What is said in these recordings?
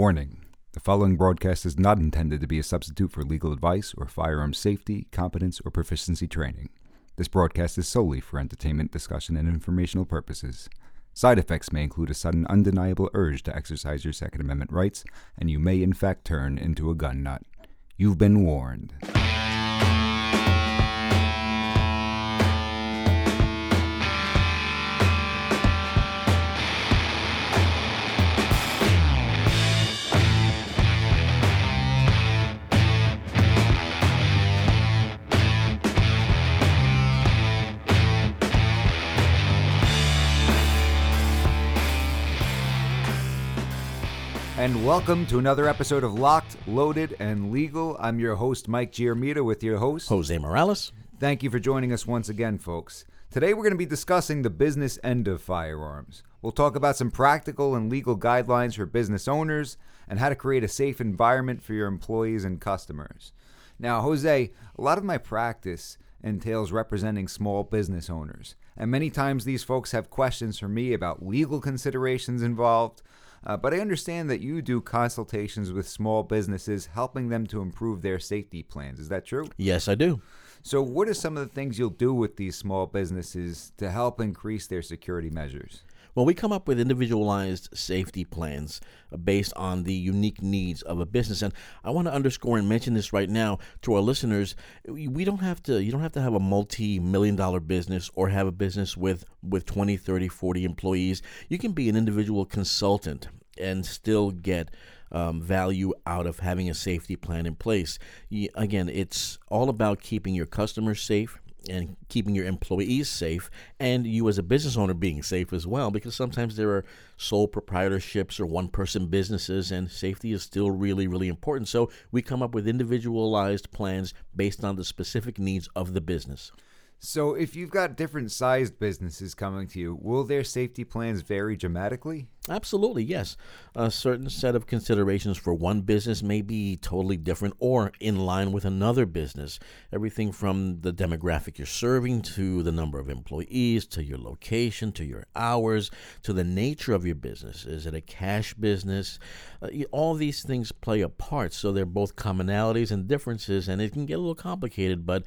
Warning The following broadcast is not intended to be a substitute for legal advice or firearm safety, competence, or proficiency training. This broadcast is solely for entertainment, discussion, and informational purposes. Side effects may include a sudden, undeniable urge to exercise your Second Amendment rights, and you may in fact turn into a gun nut. You've been warned. And welcome to another episode of Locked, Loaded, and Legal. I'm your host, Mike Giarmita, with your host, Jose Morales. Thank you for joining us once again, folks. Today we're going to be discussing the business end of firearms. We'll talk about some practical and legal guidelines for business owners and how to create a safe environment for your employees and customers. Now, Jose, a lot of my practice entails representing small business owners, and many times these folks have questions for me about legal considerations involved. Uh, but I understand that you do consultations with small businesses, helping them to improve their safety plans. Is that true? Yes, I do. So, what are some of the things you'll do with these small businesses to help increase their security measures? Well, we come up with individualized safety plans uh, based on the unique needs of a business. And I want to underscore and mention this right now to our listeners. We don't have to you don't have to have a multi-million dollar business or have a business with with 20, 30, 40 employees. You can be an individual consultant and still get um, value out of having a safety plan in place. Again, it's all about keeping your customers safe and keeping your employees safe and you as a business owner being safe as well because sometimes there are sole proprietorships or one person businesses and safety is still really really important so we come up with individualized plans based on the specific needs of the business So, if you've got different sized businesses coming to you, will their safety plans vary dramatically? Absolutely, yes. A certain set of considerations for one business may be totally different or in line with another business. Everything from the demographic you're serving to the number of employees to your location to your hours to the nature of your business. Is it a cash business? Uh, all these things play a part. So they're both commonalities and differences, and it can get a little complicated, but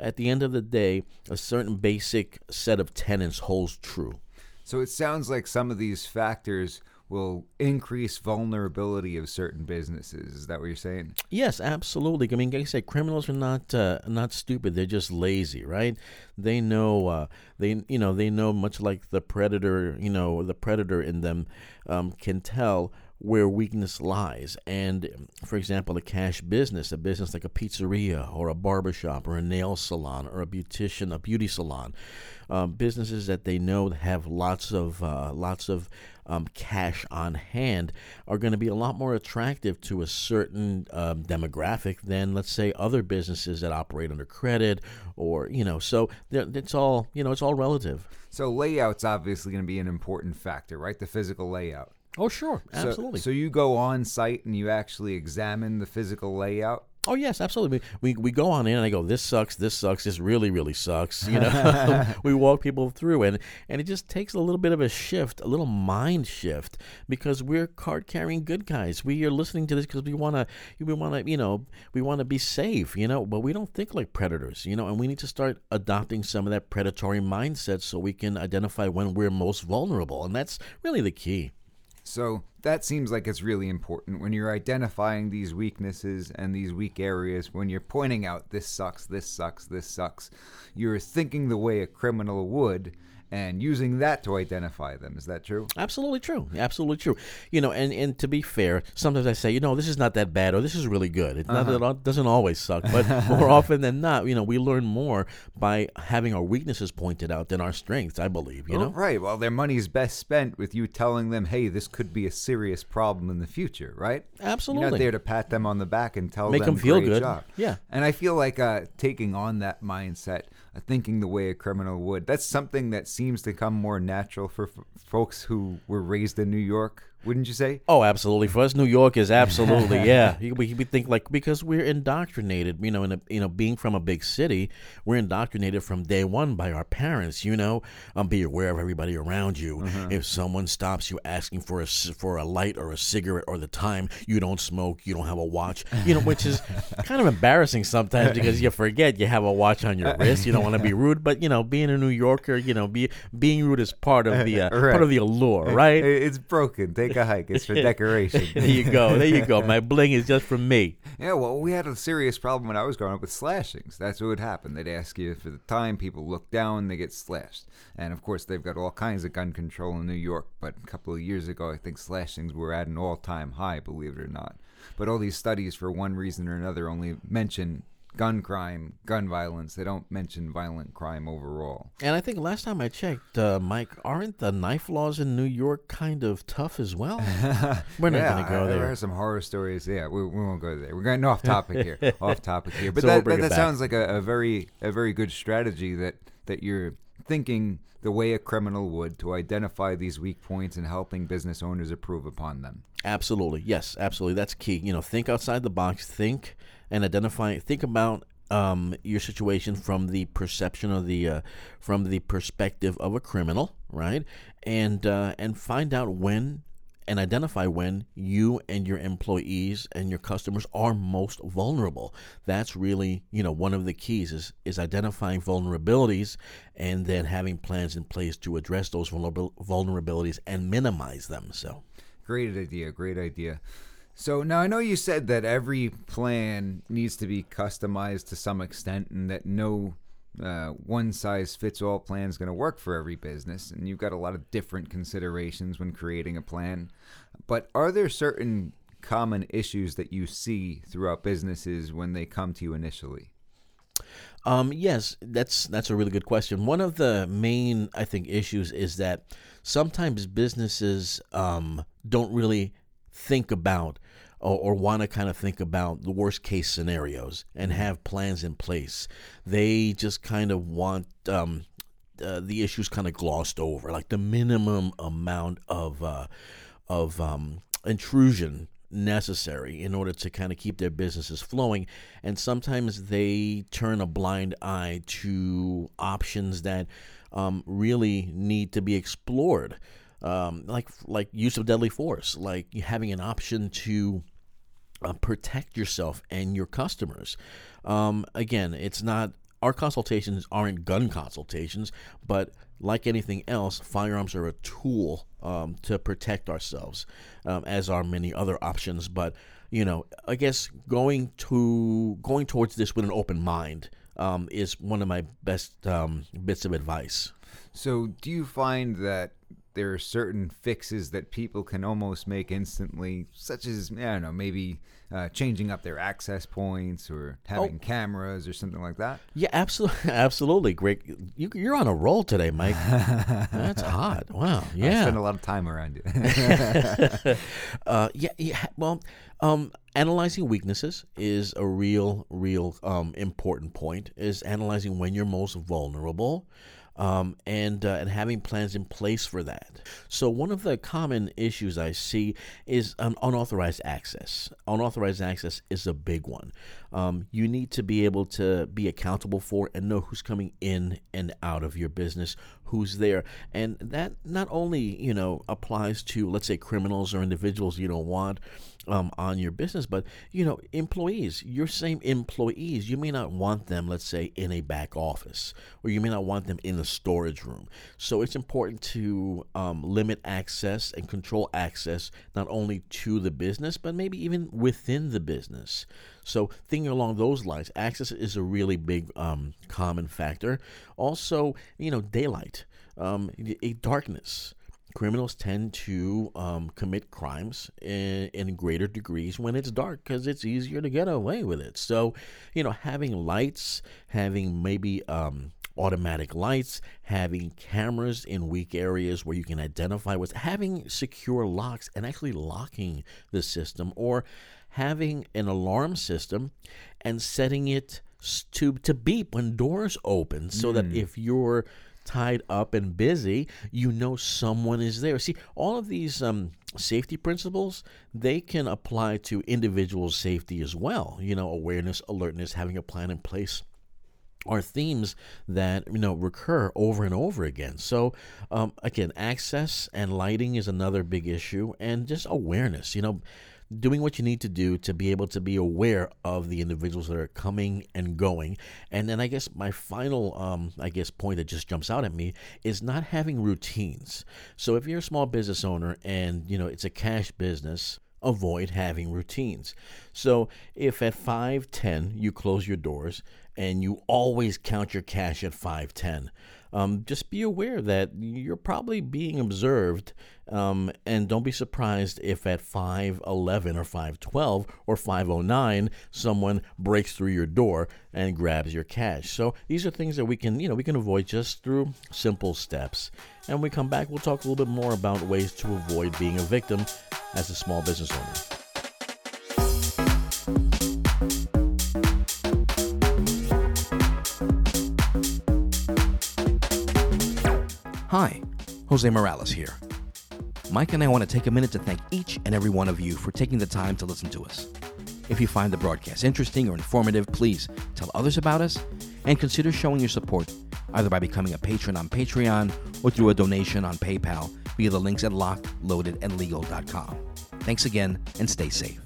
at the end of the day, a certain basic set of tenets holds true. So, it sounds like some of these factors will increase vulnerability of certain businesses. Is that what you're saying? Yes, absolutely. I mean, like I said, criminals are not uh, not stupid. They're just lazy, right? They know uh, they you know they know much like the predator. You know, the predator in them um, can tell where weakness lies. And for example, a cash business, a business like a pizzeria or a barbershop or a nail salon or a beautician, a beauty salon, um, businesses that they know have lots of uh, lots of um, cash on hand are going to be a lot more attractive to a certain um, demographic than, let's say, other businesses that operate under credit or you know. So it's all you know. It's all relative. So, layout's obviously going to be an important factor, right? The physical layout. Oh, sure, So- absolutely. So, you go on site and you actually examine the physical layout. Oh yes, absolutely. We, we we go on in and I go, this sucks, this sucks, this really really sucks. You know, we walk people through and and it just takes a little bit of a shift, a little mind shift because we're card carrying good guys. We are listening to this because we want to we want to you know we want to be safe. You know, but we don't think like predators. You know, and we need to start adopting some of that predatory mindset so we can identify when we're most vulnerable, and that's really the key. So that seems like it's really important when you're identifying these weaknesses and these weak areas, when you're pointing out this sucks, this sucks, this sucks, you're thinking the way a criminal would and using that to identify them. Is that true? Absolutely true. Absolutely true. You know, and, and to be fair, sometimes I say, you know, this is not that bad or this is really good. It's not that it doesn't always suck, but more often than not, you know, we learn more by having our weaknesses pointed out than our strengths. I believe. You Oh, know. right. Well, their money's best spent with you telling them, hey, this could be a serious problem in the future, right? You're Absolutely. not there to pat them on the back and tell Make them them feel "Great good." job." Yeah. And I feel like uh, taking on that mindset, thinking the way a criminal would, that's something that seems to come more natural for f- folks who were raised in New York. Wouldn't you say? Oh, absolutely. For us, New York is absolutely yeah. We, we think like because we're indoctrinated, you know, in a, you know, being from a big city, we're indoctrinated from day one by our parents. You know, um, be aware of everybody around you. If someone stops you asking for a for a light or a cigarette or the time, you don't smoke, you don't have a watch. You know, which is kind of embarrassing sometimes because you forget you have a watch on your wrist. You don't want to be rude, but you know, being a New Yorker, you know, be being rude is part of the uh, Right. part of the allure, right? It's broken. Take hike. It's for decoration. there you go. There you go. My bling is just for me. Yeah, well, we had a serious problem when I was growing up with slashings. That's what would happen. They'd ask you for the time. People look down, they get slashed. And of course, they've got all kinds of gun control in New York. But a couple of years ago, I think slashings were at an all time high, believe it or not. But all these studies, for one reason or another, only mention gun crime, gun violence. They don't mention violent crime overall. And I think last time I checked, uh, Mike, aren't the knife laws in New York kind of tough as well? We're not yeah, going to go There there. are some horror stories. Yeah, we, we won't go there. We're getting off topic here. off topic here. But So we'll that, that, it that back. sounds like a, a very a very good strategy that that you're thinking the way a criminal would to identify these weak points and helping business owners improve upon them. Absolutely. Yes, absolutely. That's key. You know, think outside the box. Think and identify. Think about um, your situation from the perception of the uh, from the perspective of a criminal, right? And uh, and find out when and identify when you and your employees and your customers are most vulnerable. That's really, you know, one of the keys is is identifying vulnerabilities and then having plans in place to address those vulnerabil- vulnerabilities and minimize them. So, Great idea. Great idea. So now I know you said that every plan needs to be customized to some extent, and that no uh, one size fits all plan is going to work for every business, and you've got a lot of different considerations when creating a plan. But are there certain common issues that you see throughout businesses when they come to you initially? Um, yes, that's that's a really good question. One of the main, I think, issues is that sometimes businesses um, don't really think about or, or want to kind of think about the worst case scenarios and have plans in place. They just kind of want um, uh, the issues kind of glossed over, like the minimum amount of uh, of um, intrusion necessary in order to kind of keep their businesses flowing. And sometimes they turn a blind eye to options that um, really need to be explored, um, like like use of deadly force, like having an option to uh, protect yourself and your customers. Um, again, it's not our consultations aren't gun consultations, but like anything else, firearms are a tool um, to protect ourselves, um, as are many other options. But you know, I guess going to going towards this with an open mind um, is one of my best um, bits of advice. So, do you find that there are certain fixes that people can almost make instantly, such as, I don't know, maybe uh, changing up their access points or having cameras or something like that? Yeah, absolutely, absolutely, great. You, you're on a roll today, Mike. That's hot. Wow. Yeah, I spend a lot of time around you. uh, yeah, yeah. Well, um, analyzing weaknesses is a real, real um, important point. Is analyzing when you're most vulnerable. Um, and uh, and having plans in place for that. So one of the common issues I see is unauthorized access. Unauthorized access is a big one. Um, you need to be able to be accountable for and know who's coming in and out of your business, who's there, and that not only you know applies to let's say criminals or individuals you don't want um, on your business, but you know employees. Your same employees, you may not want them, let's say, in a back office, or you may not want them in a storage room. So it's important to um, limit access and control access not only to the business, but maybe even within the business. So thinking along those lines, access is a really big um, common factor. Also, you know, daylight, um, a darkness. Criminals tend to um, commit crimes in, in greater degrees when it's dark because it's easier to get away with it. So, you know, having lights, having maybe um, automatic lights, having cameras in weak areas where you can identify what's having secure locks and actually locking the system or having an alarm system and setting it to to beep when doors open so that if you're tied up and busy, you know someone is there. See, all of these um, safety principles, they can apply to individual safety as well. You know, awareness, alertness, having a plan in place are themes that you know recur over and over again. So um, again, access and lighting is another big issue, and just awareness. You know, doing what you need to do to be able to be aware of the individuals that are coming and going. And then I guess my final, um, I guess, point that just jumps out at me is not having routines. So if you're a small business owner and you know it's a cash business, avoid having routines. So if at 5:10 you close your doors and you always count your cash at 510 um, just be aware that you're probably being observed um, and don't be surprised if at 511 or 512 or 509 someone breaks through your door and grabs your cash. So these are things that we can you know we can avoid just through simple steps. And when we come back we'll talk a little bit more about ways to avoid being a victim as a small business owner Hi, Jose Morales here. Mike and I want to take a minute to thank each and every one of you for taking the time to listen to us. If you find the broadcast interesting or informative, please tell others about us and consider showing your support either by becoming a patron on Patreon or through a donation on PayPal via the links at lockedloadedandlegal.com. Thanks again and stay safe.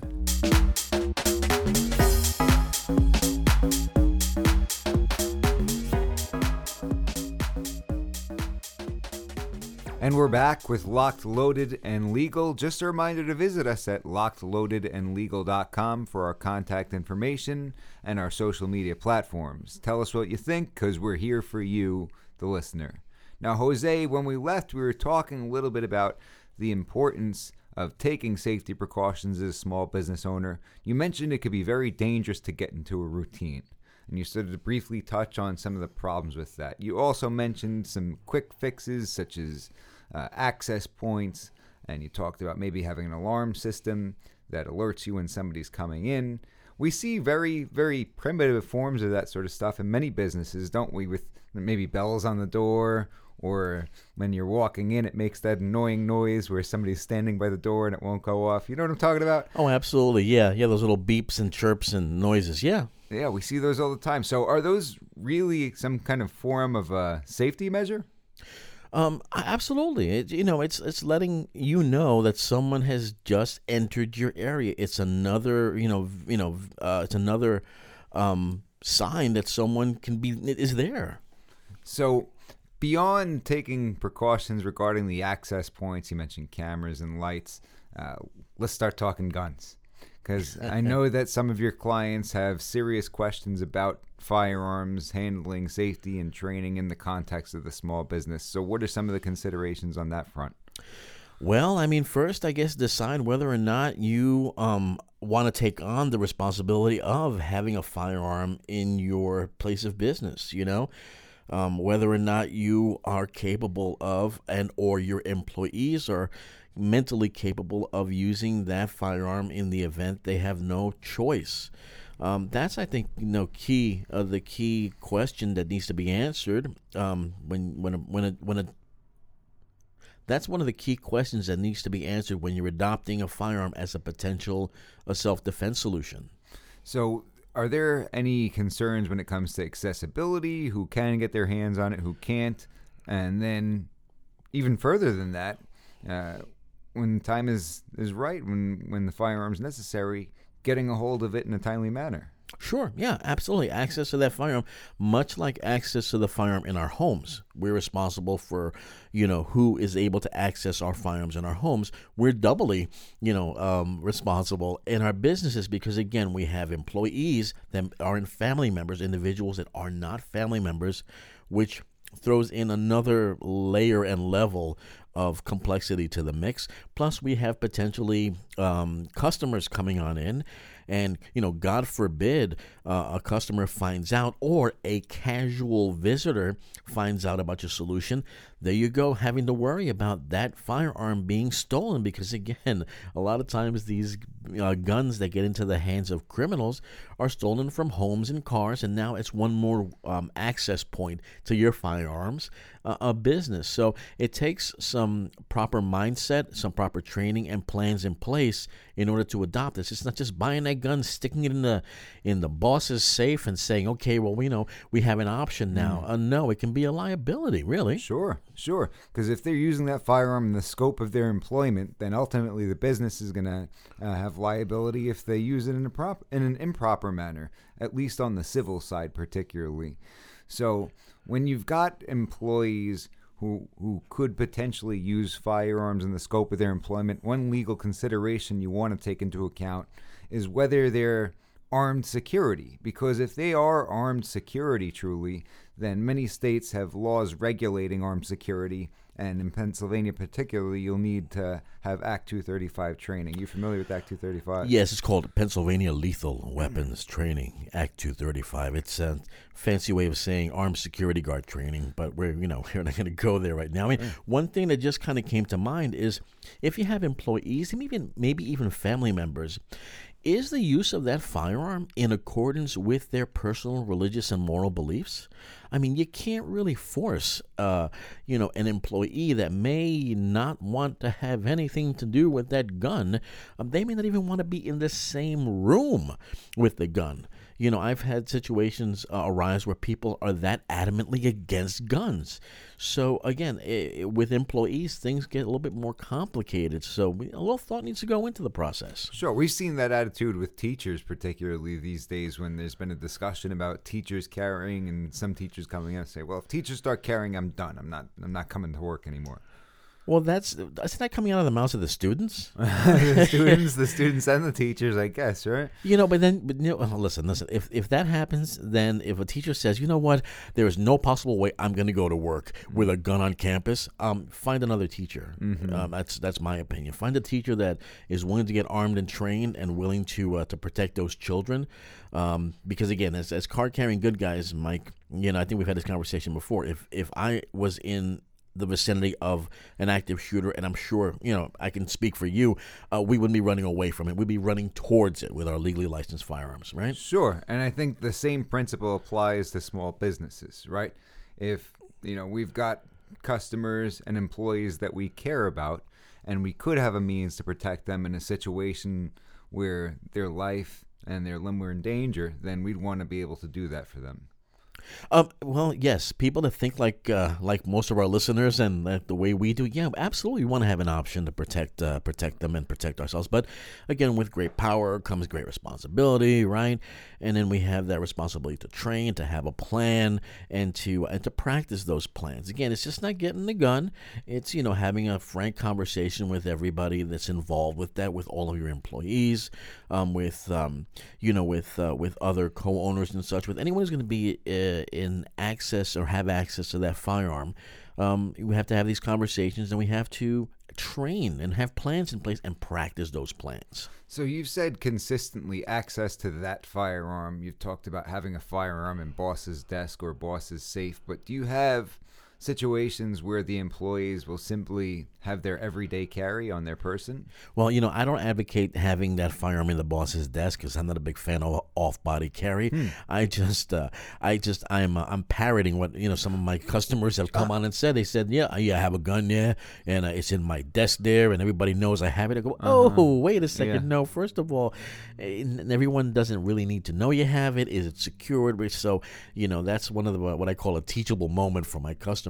And we're back with Locked, Loaded, and Legal. Just a reminder to visit us at lockedloadedandlegal.com for our contact information and our social media platforms. Tell us what you think because we're here for you, the listener. Now, Jose, when we left, we were talking a little bit about the importance of taking safety precautions as a small business owner. You mentioned it could be very dangerous to get into a routine and you started to briefly touch on some of the problems with that. You also mentioned some quick fixes such as uh, access points, and you talked about maybe having an alarm system that alerts you when somebody's coming in. We see very, very primitive forms of that sort of stuff in many businesses, don't we? With maybe bells on the door, or when you're walking in, it makes that annoying noise where somebody's standing by the door and it won't go off. You know what I'm talking about? Oh, absolutely. Yeah. Yeah. Those little beeps and chirps and noises. Yeah. Yeah. We see those all the time. So, are those really some kind of form of a safety measure? Um, absolutely. It, you know, it's it's letting you know that someone has just entered your area. It's another, you know, you know, uh, it's another um, sign that someone can be is there. So, beyond taking precautions regarding the access points, you mentioned cameras and lights. Uh, let's start talking guns because I know that some of your clients have serious questions about firearms, handling safety, and training in the context of the small business. So, what are some of the considerations on that front? Well, I mean, first, I guess decide whether or not you um, want to take on the responsibility of having a firearm in your place of business. You know, um, whether or not you are capable of, and or your employees are mentally capable of using that firearm in the event they have no choice. Um, that's, I think, you know, key uh, the key question that needs to be answered um, when when a, when a, when a that's one of the key questions that needs to be answered when you're adopting a firearm as a potential a self defense solution. So, are there any concerns when it comes to accessibility? Who can get their hands on it? Who can't? And then, even further than that, uh, when time is is right, when when the firearm's necessary, getting a hold of it in a timely manner. Sure, yeah, absolutely. Access to that firearm, much like access to the firearm in our homes. We're responsible for, you know, who is able to access our firearms in our homes. We're doubly, you know, um, responsible in our businesses because, again, we have employees that are in family members, individuals that are not family members, which throws in another layer and level of complexity to the mix. Plus, we have potentially um, customers coming on in, and you know, God forbid uh, a customer finds out or a casual visitor finds out about your solution. There you go, having to worry about that firearm being stolen because again, a lot of times these uh, guns that get into the hands of criminals are stolen from homes and cars, and now it's one more um, access point to your firearms, uh, a business. So it takes some proper mindset, some proper training and plans in place in order to adopt this. It's not just buying that gun, sticking it in the in the boss's safe, and saying, "Okay, well, we know we have an option now." Mm. Uh, no, it can be a liability, really. Sure, sure. Because if they're using that firearm in the scope of their employment, then ultimately the business is going to uh, have liability if they use it in a prop in an improper manner, at least on the civil side, particularly. So when you've got employees who who could potentially use firearms in the scope of their employment, one legal consideration you want to take into account is whether they're armed security. Because if they are armed security truly, then many states have laws regulating armed security and in Pennsylvania, particularly, you'll need to have Act 235 training. You familiar with Act 235? Yes, it's called Pennsylvania Lethal Weapons Training Act 235. It's a fancy way of saying armed security guard training, but we're you know we're not going to go there right now. I mean, mm. one thing that just kind of came to mind is if you have employees, maybe maybe even family members, is the use of that firearm in accordance with their personal religious and moral beliefs? I mean, you can't really force, uh, you know, an employee that may not want to have anything to do with that gun. Um, they may not even want to be in the same room with the gun. You know, I've had situations uh, arise where people are that adamantly against guns. So again, it, with employees, things get a little bit more complicated. So we, a little thought needs to go into the process. Sure, we've seen that attitude with teachers, particularly these days when there's been a discussion about teachers carrying, and some teachers coming in and say, "Well, if teachers start carrying, I'm done. I'm not. I'm not coming to work anymore." Well, that's isn't that coming out of the mouths of the students? the students, the students, and the teachers, I guess, right? You know, but then, but you know, listen, listen. If if that happens, then if a teacher says, you know what, there is no possible way I'm going to go to work with a gun on campus, um, find another teacher. Mm-hmm. Um, that's that's my opinion. Find a teacher that is willing to get armed and trained and willing to uh, to protect those children. Um, because again, as as card carrying good guys, Mike, you know, I think we've had this conversation before. If if I was in the vicinity of an active shooter, and I'm sure, you know, I can speak for you, uh, we wouldn't be running away from it. We'd be running towards it with our legally licensed firearms, right? Sure. And I think the same principle applies to small businesses, right? If, you know, we've got customers and employees that we care about, and we could have a means to protect them in a situation where their life and their limb were in danger, then we'd want to be able to do that for them. Um, well, yes, people that think like uh, like most of our listeners and uh, the way we do, yeah, absolutely, we want to have an option to protect uh, protect them and protect ourselves. But again, with great power comes great responsibility, right? And then we have that responsibility to train, to have a plan, and to and to practice those plans. Again, it's just not getting the gun; it's you know having a frank conversation with everybody that's involved with that, with all of your employees, um, with um, you know with uh, with other co-owners and such, with anyone who's going to be uh, in access or have access to that firearm, um, we have to have these conversations and we have to train and have plans in place and practice those plans. So you've said consistently access to that firearm. You've talked about having a firearm in boss's desk or boss's safe, but do you have situations where the employees will simply have their everyday carry on their person? Well, you know, I don't advocate having that firearm in the boss's desk because I'm not a big fan of off-body carry. Hmm. I just, uh, I just, I'm, uh, I'm parroting what you know some of my customers have come uh. on and said. They said, "Yeah, yeah, I have a gun there, and uh, it's in my desk there, and everybody knows I have it." I go, "Oh, uh-huh. wait a second, yeah. no. First of all, eh, everyone doesn't really need to know you have it. Is it secured?" So, you know, that's one of the what I call a teachable moment for my customers.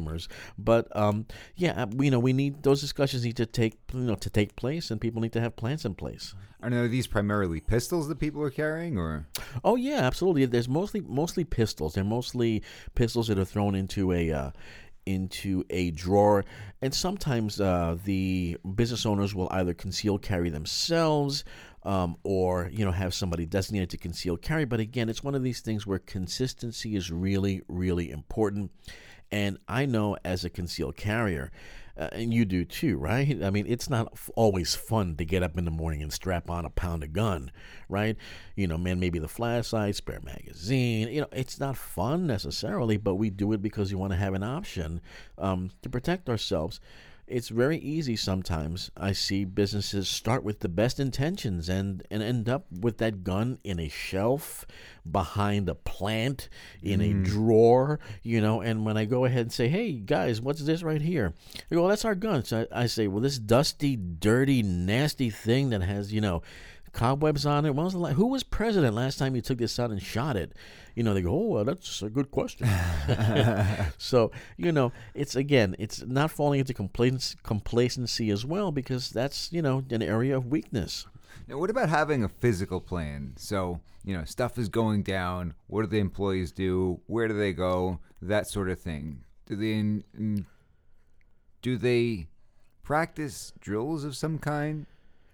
But um, yeah, uh, you know, we need those discussions need to take you know to take place, and people need to have plans in place. are these primarily pistols that people are carrying, or? Oh yeah, absolutely. There's mostly mostly pistols. They're mostly pistols that are thrown into a. Uh, into a drawer, and sometimes uh, the business owners will either conceal carry themselves, um, or you know have somebody designated to conceal carry. But again, it's one of these things where consistency is really, really important. And I know as a concealed carrier, uh, and you do too, right? I mean, it's not f- always fun to get up in the morning and strap on a pound of gun, right? You know, man, maybe the flashlight, spare magazine. You know, it's not fun necessarily, but we do it because we want to have an option um, to protect ourselves it's very easy sometimes. I see businesses start with the best intentions and, and end up with that gun in a shelf, behind a plant, in a mm. drawer, you know. And when I go ahead and say, hey, guys, what's this right here? They go, well, that's our gun. So I, I say, well, this dusty, dirty, nasty thing that has, you know, cobwebs on it. When was the la- who was president last time you took this out and shot it? You know, they go, oh, well, that's a good question. so you know, it's again, it's not falling into complacency, as well because that's you know an area of weakness. Now, what about having a physical plan? So, you know, stuff is going down. What do the employees do? Where do they go? That sort of thing. Do they do they practice drills of some kind?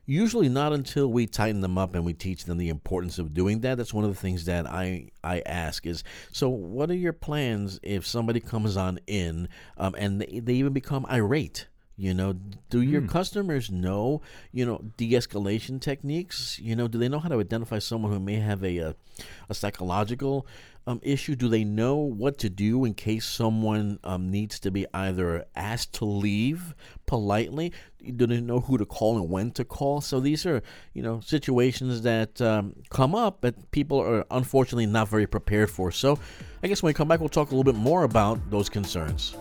Usually not until we tighten them up and we teach them the importance of doing that. That's one of the things that I I ask is so what are your plans if somebody comes on in um, and they, they even become irate? You know, do your customers know, you know, de-escalation techniques? You know, do they know how to identify someone who may have a a, a psychological um, issue? Do they know what to do in case someone um, needs to be either asked to leave politely? Do they know who to call and when to call? So these are, you know, situations that um, come up that people are unfortunately not very prepared for. So I guess when we come back, we'll talk a little bit more about those concerns.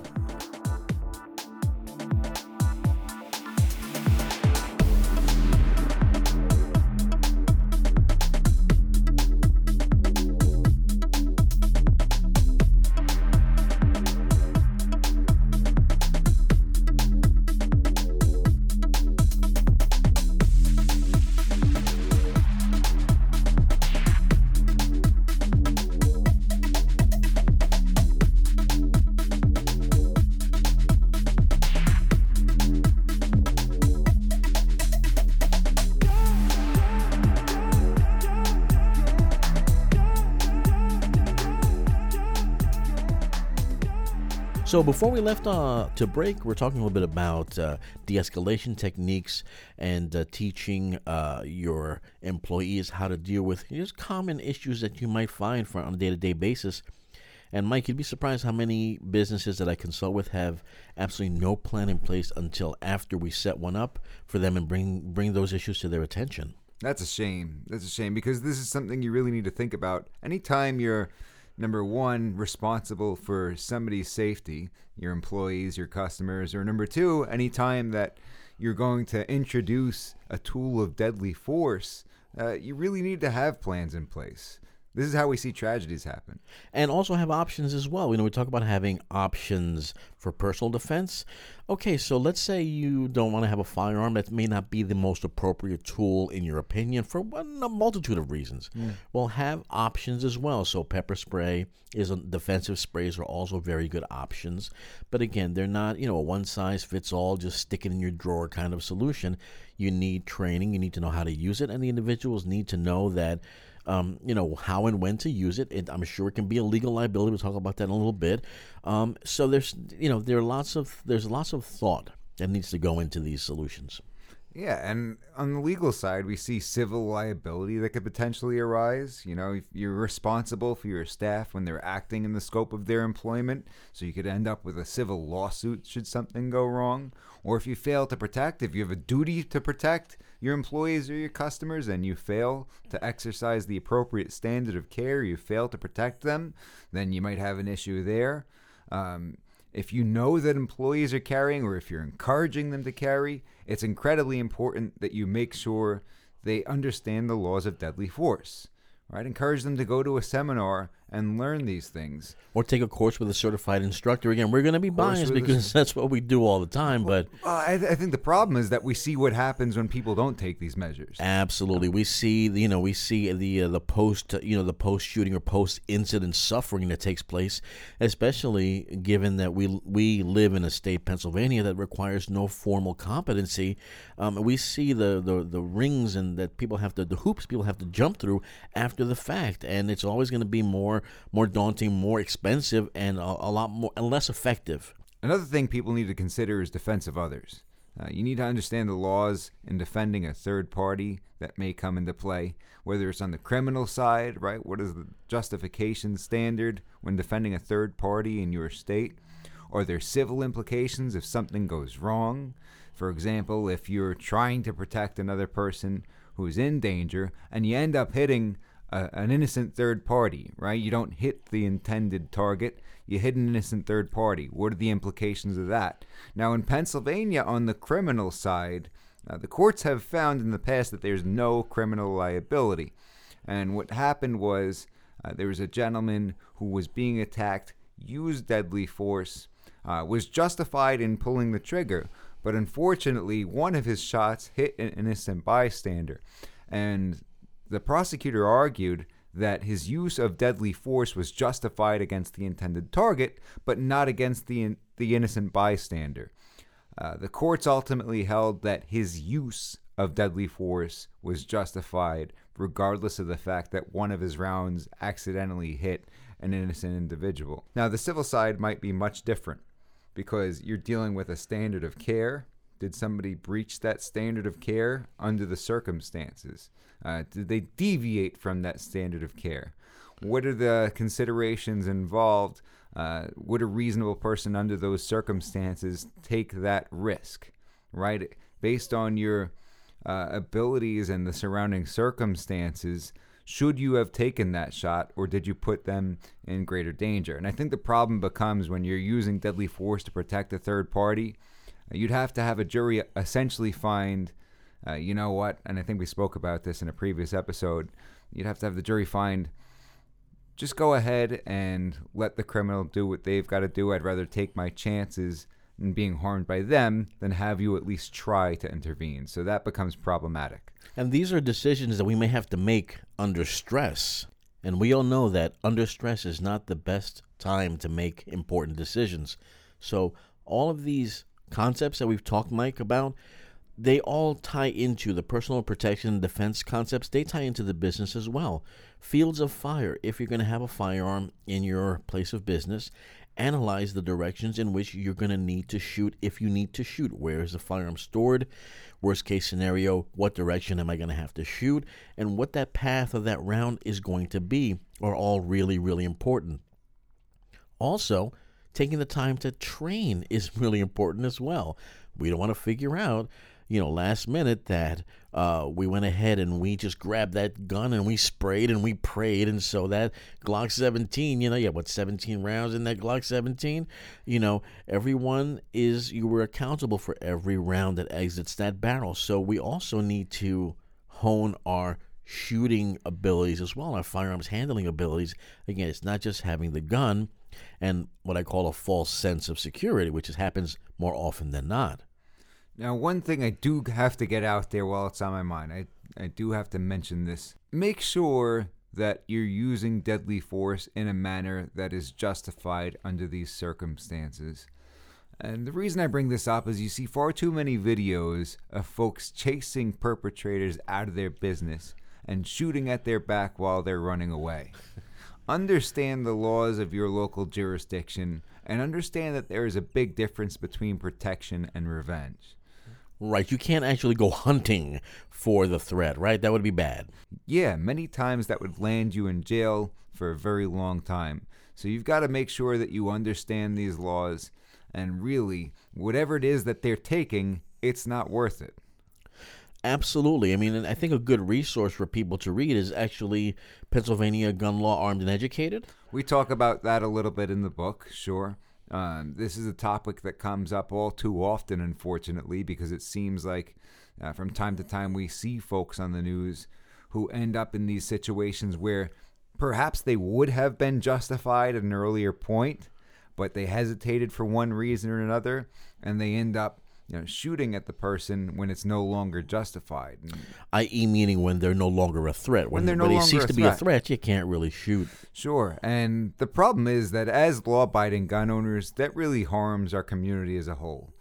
So before we left uh, to break, we're talking a little bit about uh, de-escalation techniques and uh, teaching uh, your employees how to deal with just common issues that you might find for on a day-to-day basis. And Mike, you'd be surprised how many businesses that I consult with have absolutely no plan in place until after we set one up for them and bring bring those issues to their attention. That's a shame. That's a shame because this is something you really need to think about. Anytime you're number one responsible for somebody's safety, your employees, your customers, or number two, anytime that you're going to introduce a tool of deadly force, uh, you really need to have plans in place. This is how we see tragedies happen. and also have options as well. You know, we talk about having options for personal defense. Okay, so let's say you don't want to have a firearm that may not be the most appropriate tool in your opinion for a multitude of reasons. Hmm. Well, have options as well. So pepper spray is a, defensive sprays are also very good options, but again, they're not you know a one size fits all, just stick it in your drawer kind of solution. You need training. You need to know how to use it, and the individuals need to know that um, you know how and when to use it. it. I'm sure it can be a legal liability. We'll talk about that in a little bit. Um, so there's you know there are lots of there's lots of thought that needs to go into these solutions. Yeah, and on the legal side, we see civil liability that could potentially arise. You know, you're responsible for your staff when they're acting in the scope of their employment, so you could end up with a civil lawsuit should something go wrong. Or if you fail to protect, if you have a duty to protect your employees or your customers and you fail to exercise the appropriate standard of care, you fail to protect them, then you might have an issue there. Um, if you know that employees are carrying or if you're encouraging them to carry, it's incredibly important that you make sure they understand the laws of deadly force. Right? Encourage them to go to a seminar and learn these things. Or take a course with a certified instructor. Again, we're going to be Course biased with a- because that's what we do all the time. But Well, I, I think the problem is that we see what happens when people don't take these measures. Absolutely, we see the- you know we see the uh, the post you know the post shooting or post incident suffering that takes place, especially given that we we live in a state Pennsylvania that requires no formal competency. Um, we see the, the the rings and that people have to the hoops people have to jump through after the fact, and it's always going to be more more daunting, more expensive, and a, a lot more and less effective. Another thing people need to consider is defense of others. Uh, you need to understand the laws in defending a third party that may come into play, whether it's on the criminal side, right? What is the justification standard when defending a third party in your state? Are there civil implications if something goes wrong? For example, if you're trying to protect another person who's in danger and you end up hitting an innocent third party, right? You don't hit the intended target, you hit an innocent third party. What are the implications of that? Now, in Pennsylvania, on the criminal side, uh, the courts have found in the past that there's no criminal liability. And what happened was uh, there was a gentleman who was being attacked, used deadly force, uh, was justified in pulling the trigger, but unfortunately, one of his shots hit an innocent bystander. And the prosecutor argued that his use of deadly force was justified against the intended target, but not against the, the innocent bystander. Uh, the courts ultimately held that his use of deadly force was justified, regardless of the fact that one of his rounds accidentally hit an innocent individual. Now, the civil side might be much different because you're dealing with a standard of care. Did somebody breach that standard of care under the circumstances? Uh, did they deviate from that standard of care? What are the considerations involved? Uh, would a reasonable person under those circumstances take that risk, right? Based on your uh, abilities and the surrounding circumstances, should you have taken that shot or did you put them in greater danger? And I think the problem becomes when you're using deadly force to protect a third party, you'd have to have a jury essentially find, uh, you know what, and I think we spoke about this in a previous episode, you'd have to have the jury find just go ahead and let the criminal do what they've got to do. I'd rather take my chances in being harmed by them than have you at least try to intervene. So that becomes problematic. And these are decisions that we may have to make under stress. And we all know that under stress is not the best time to make important decisions. So, all of these concepts that we've talked, Mike, about, they all tie into the personal protection and defense concepts. They tie into the business as well. Fields of fire, if you're going to have a firearm in your place of business, analyze the directions in which you're going to need to shoot if you need to shoot. Where is the firearm stored? Worst case scenario, what direction am I going to have to shoot? And what that path of that round is going to be are all really, really important. Also, taking the time to train is really important as well. We don't want to figure out you know, last minute that uh, we went ahead and we just grabbed that gun and we sprayed and we prayed. And so that Glock 17, you know, yeah, what, 17 rounds in that Glock 17? You know, everyone is, you were accountable for every round that exits that barrel. So we also need to hone our shooting abilities as well, our firearms handling abilities. Again, it's not just having the gun and what I call a false sense of security, which happens more often than not. Now, one thing I do have to get out there while it's on my mind, I, I do have to mention this. Make sure that you're using deadly force in a manner that is justified under these circumstances. And the reason I bring this up is you see far too many videos of folks chasing perpetrators out of their business and shooting at their back while they're running away. Understand the laws of your local jurisdiction and understand that there is a big difference between protection and revenge. Right. You can't actually go hunting for the threat, right? That would be bad. Yeah, many times that would land you in jail for a very long time. So you've got to make sure that you understand these laws and really, whatever it is that they're taking, it's not worth it. Absolutely. I mean, I think a good resource for people to read is actually Pennsylvania Gun Law Armed and Educated. We talk about that a little bit in the book, sure. Um, this is a topic that comes up all too often, unfortunately, because it seems like uh, from time to time we see folks on the news who end up in these situations where perhaps they would have been justified at an earlier point, but they hesitated for one reason or another, and they end up you know, shooting at the person when it's no longer justified. I.e., meaning when they're no longer a threat. When, when they're no longer cease to threat. be a threat, you can't really shoot. Sure, and the problem is that as law-abiding gun owners, that really harms our community as a whole.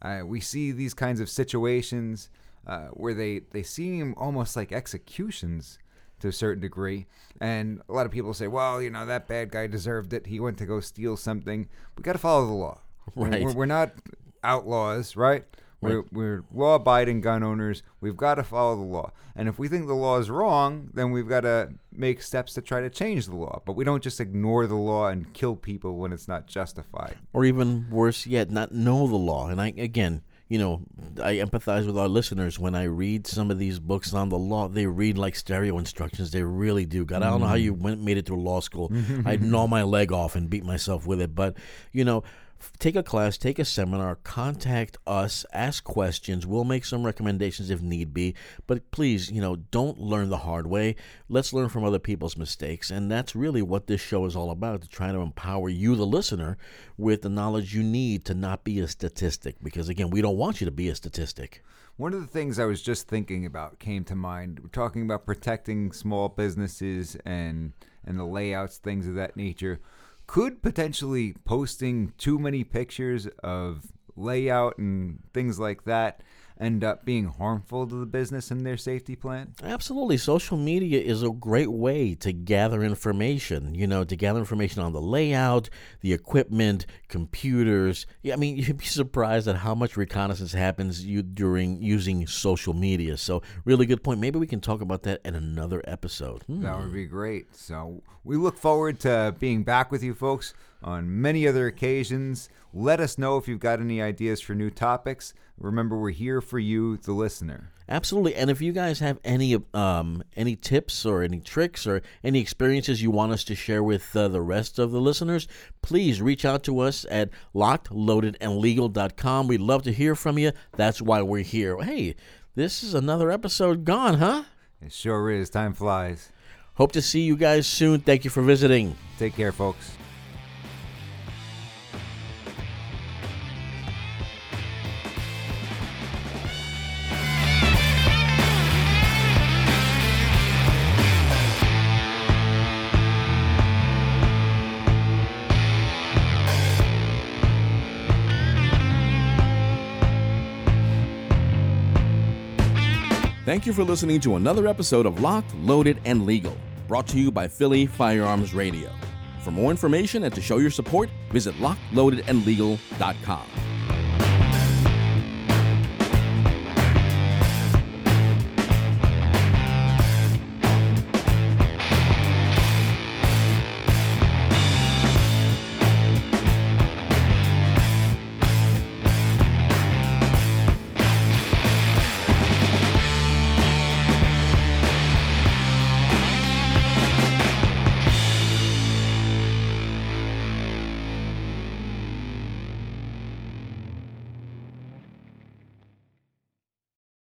Uh, we see these kinds of situations uh, where they they seem almost like executions to a certain degree. And a lot of people say, well, you know, that bad guy deserved it. He went to go steal something. We got to follow the law. Right. We're, we're, not outlaws, right? We're, we're law abiding gun owners. We've got to follow the law. And if we think the law is wrong, then we've got to make steps to try to change the law. But we don't just ignore the law and kill people when it's not justified. Or even worse yet, not know the law. And I, again, you know, I empathize with our listeners when I read some of these books on the law. They read like stereo instructions. They really do. God, I don't know how mm-hmm. you went made it through law school. I'd gnaw my leg off and beat myself with it. But you know, take a class, take a seminar, contact us, ask questions. We'll make some recommendations if need be. But please, you know, don't learn the hard way. Let's learn from other people's mistakes. And that's really what this show is all about to try to empower you, the listener, with the knowledge you need to not be a statistic. Because again, we don't want you to be a statistic. One of the things I was just thinking about came to mind. We're talking about protecting small businesses and and the layouts, things of that nature. Could potentially posting too many pictures of layout and things like that end up being harmful to the business and their safety plan? Absolutely. Social media is a great way to gather information, you know, to gather information on the layout, the equipment, computers. Yeah, I mean, you'd be surprised at how much reconnaissance happens you during using social media. So, really good point. Maybe we can talk about that in another episode. Hmm. That would be great. So we look forward to being back with you folks on many other occasions. Let us know if you've got any ideas for new topics. Remember, we're here for you, the listener. Absolutely. And if you guys have any um, any tips or any tricks or any experiences you want us to share with uh, the rest of the listeners, please reach out to us at lockedloadedandlegal.com. We'd love to hear from you. That's why we're here. Hey, this is another episode gone, huh? It sure is. Time flies. Hope to see you guys soon. Thank you for visiting. Take care, folks. Thank you for listening to another episode of Locked, Loaded, and Legal, brought to you by Philly Firearms Radio. For more information and to show your support, visit lockedloadedandlegal.com.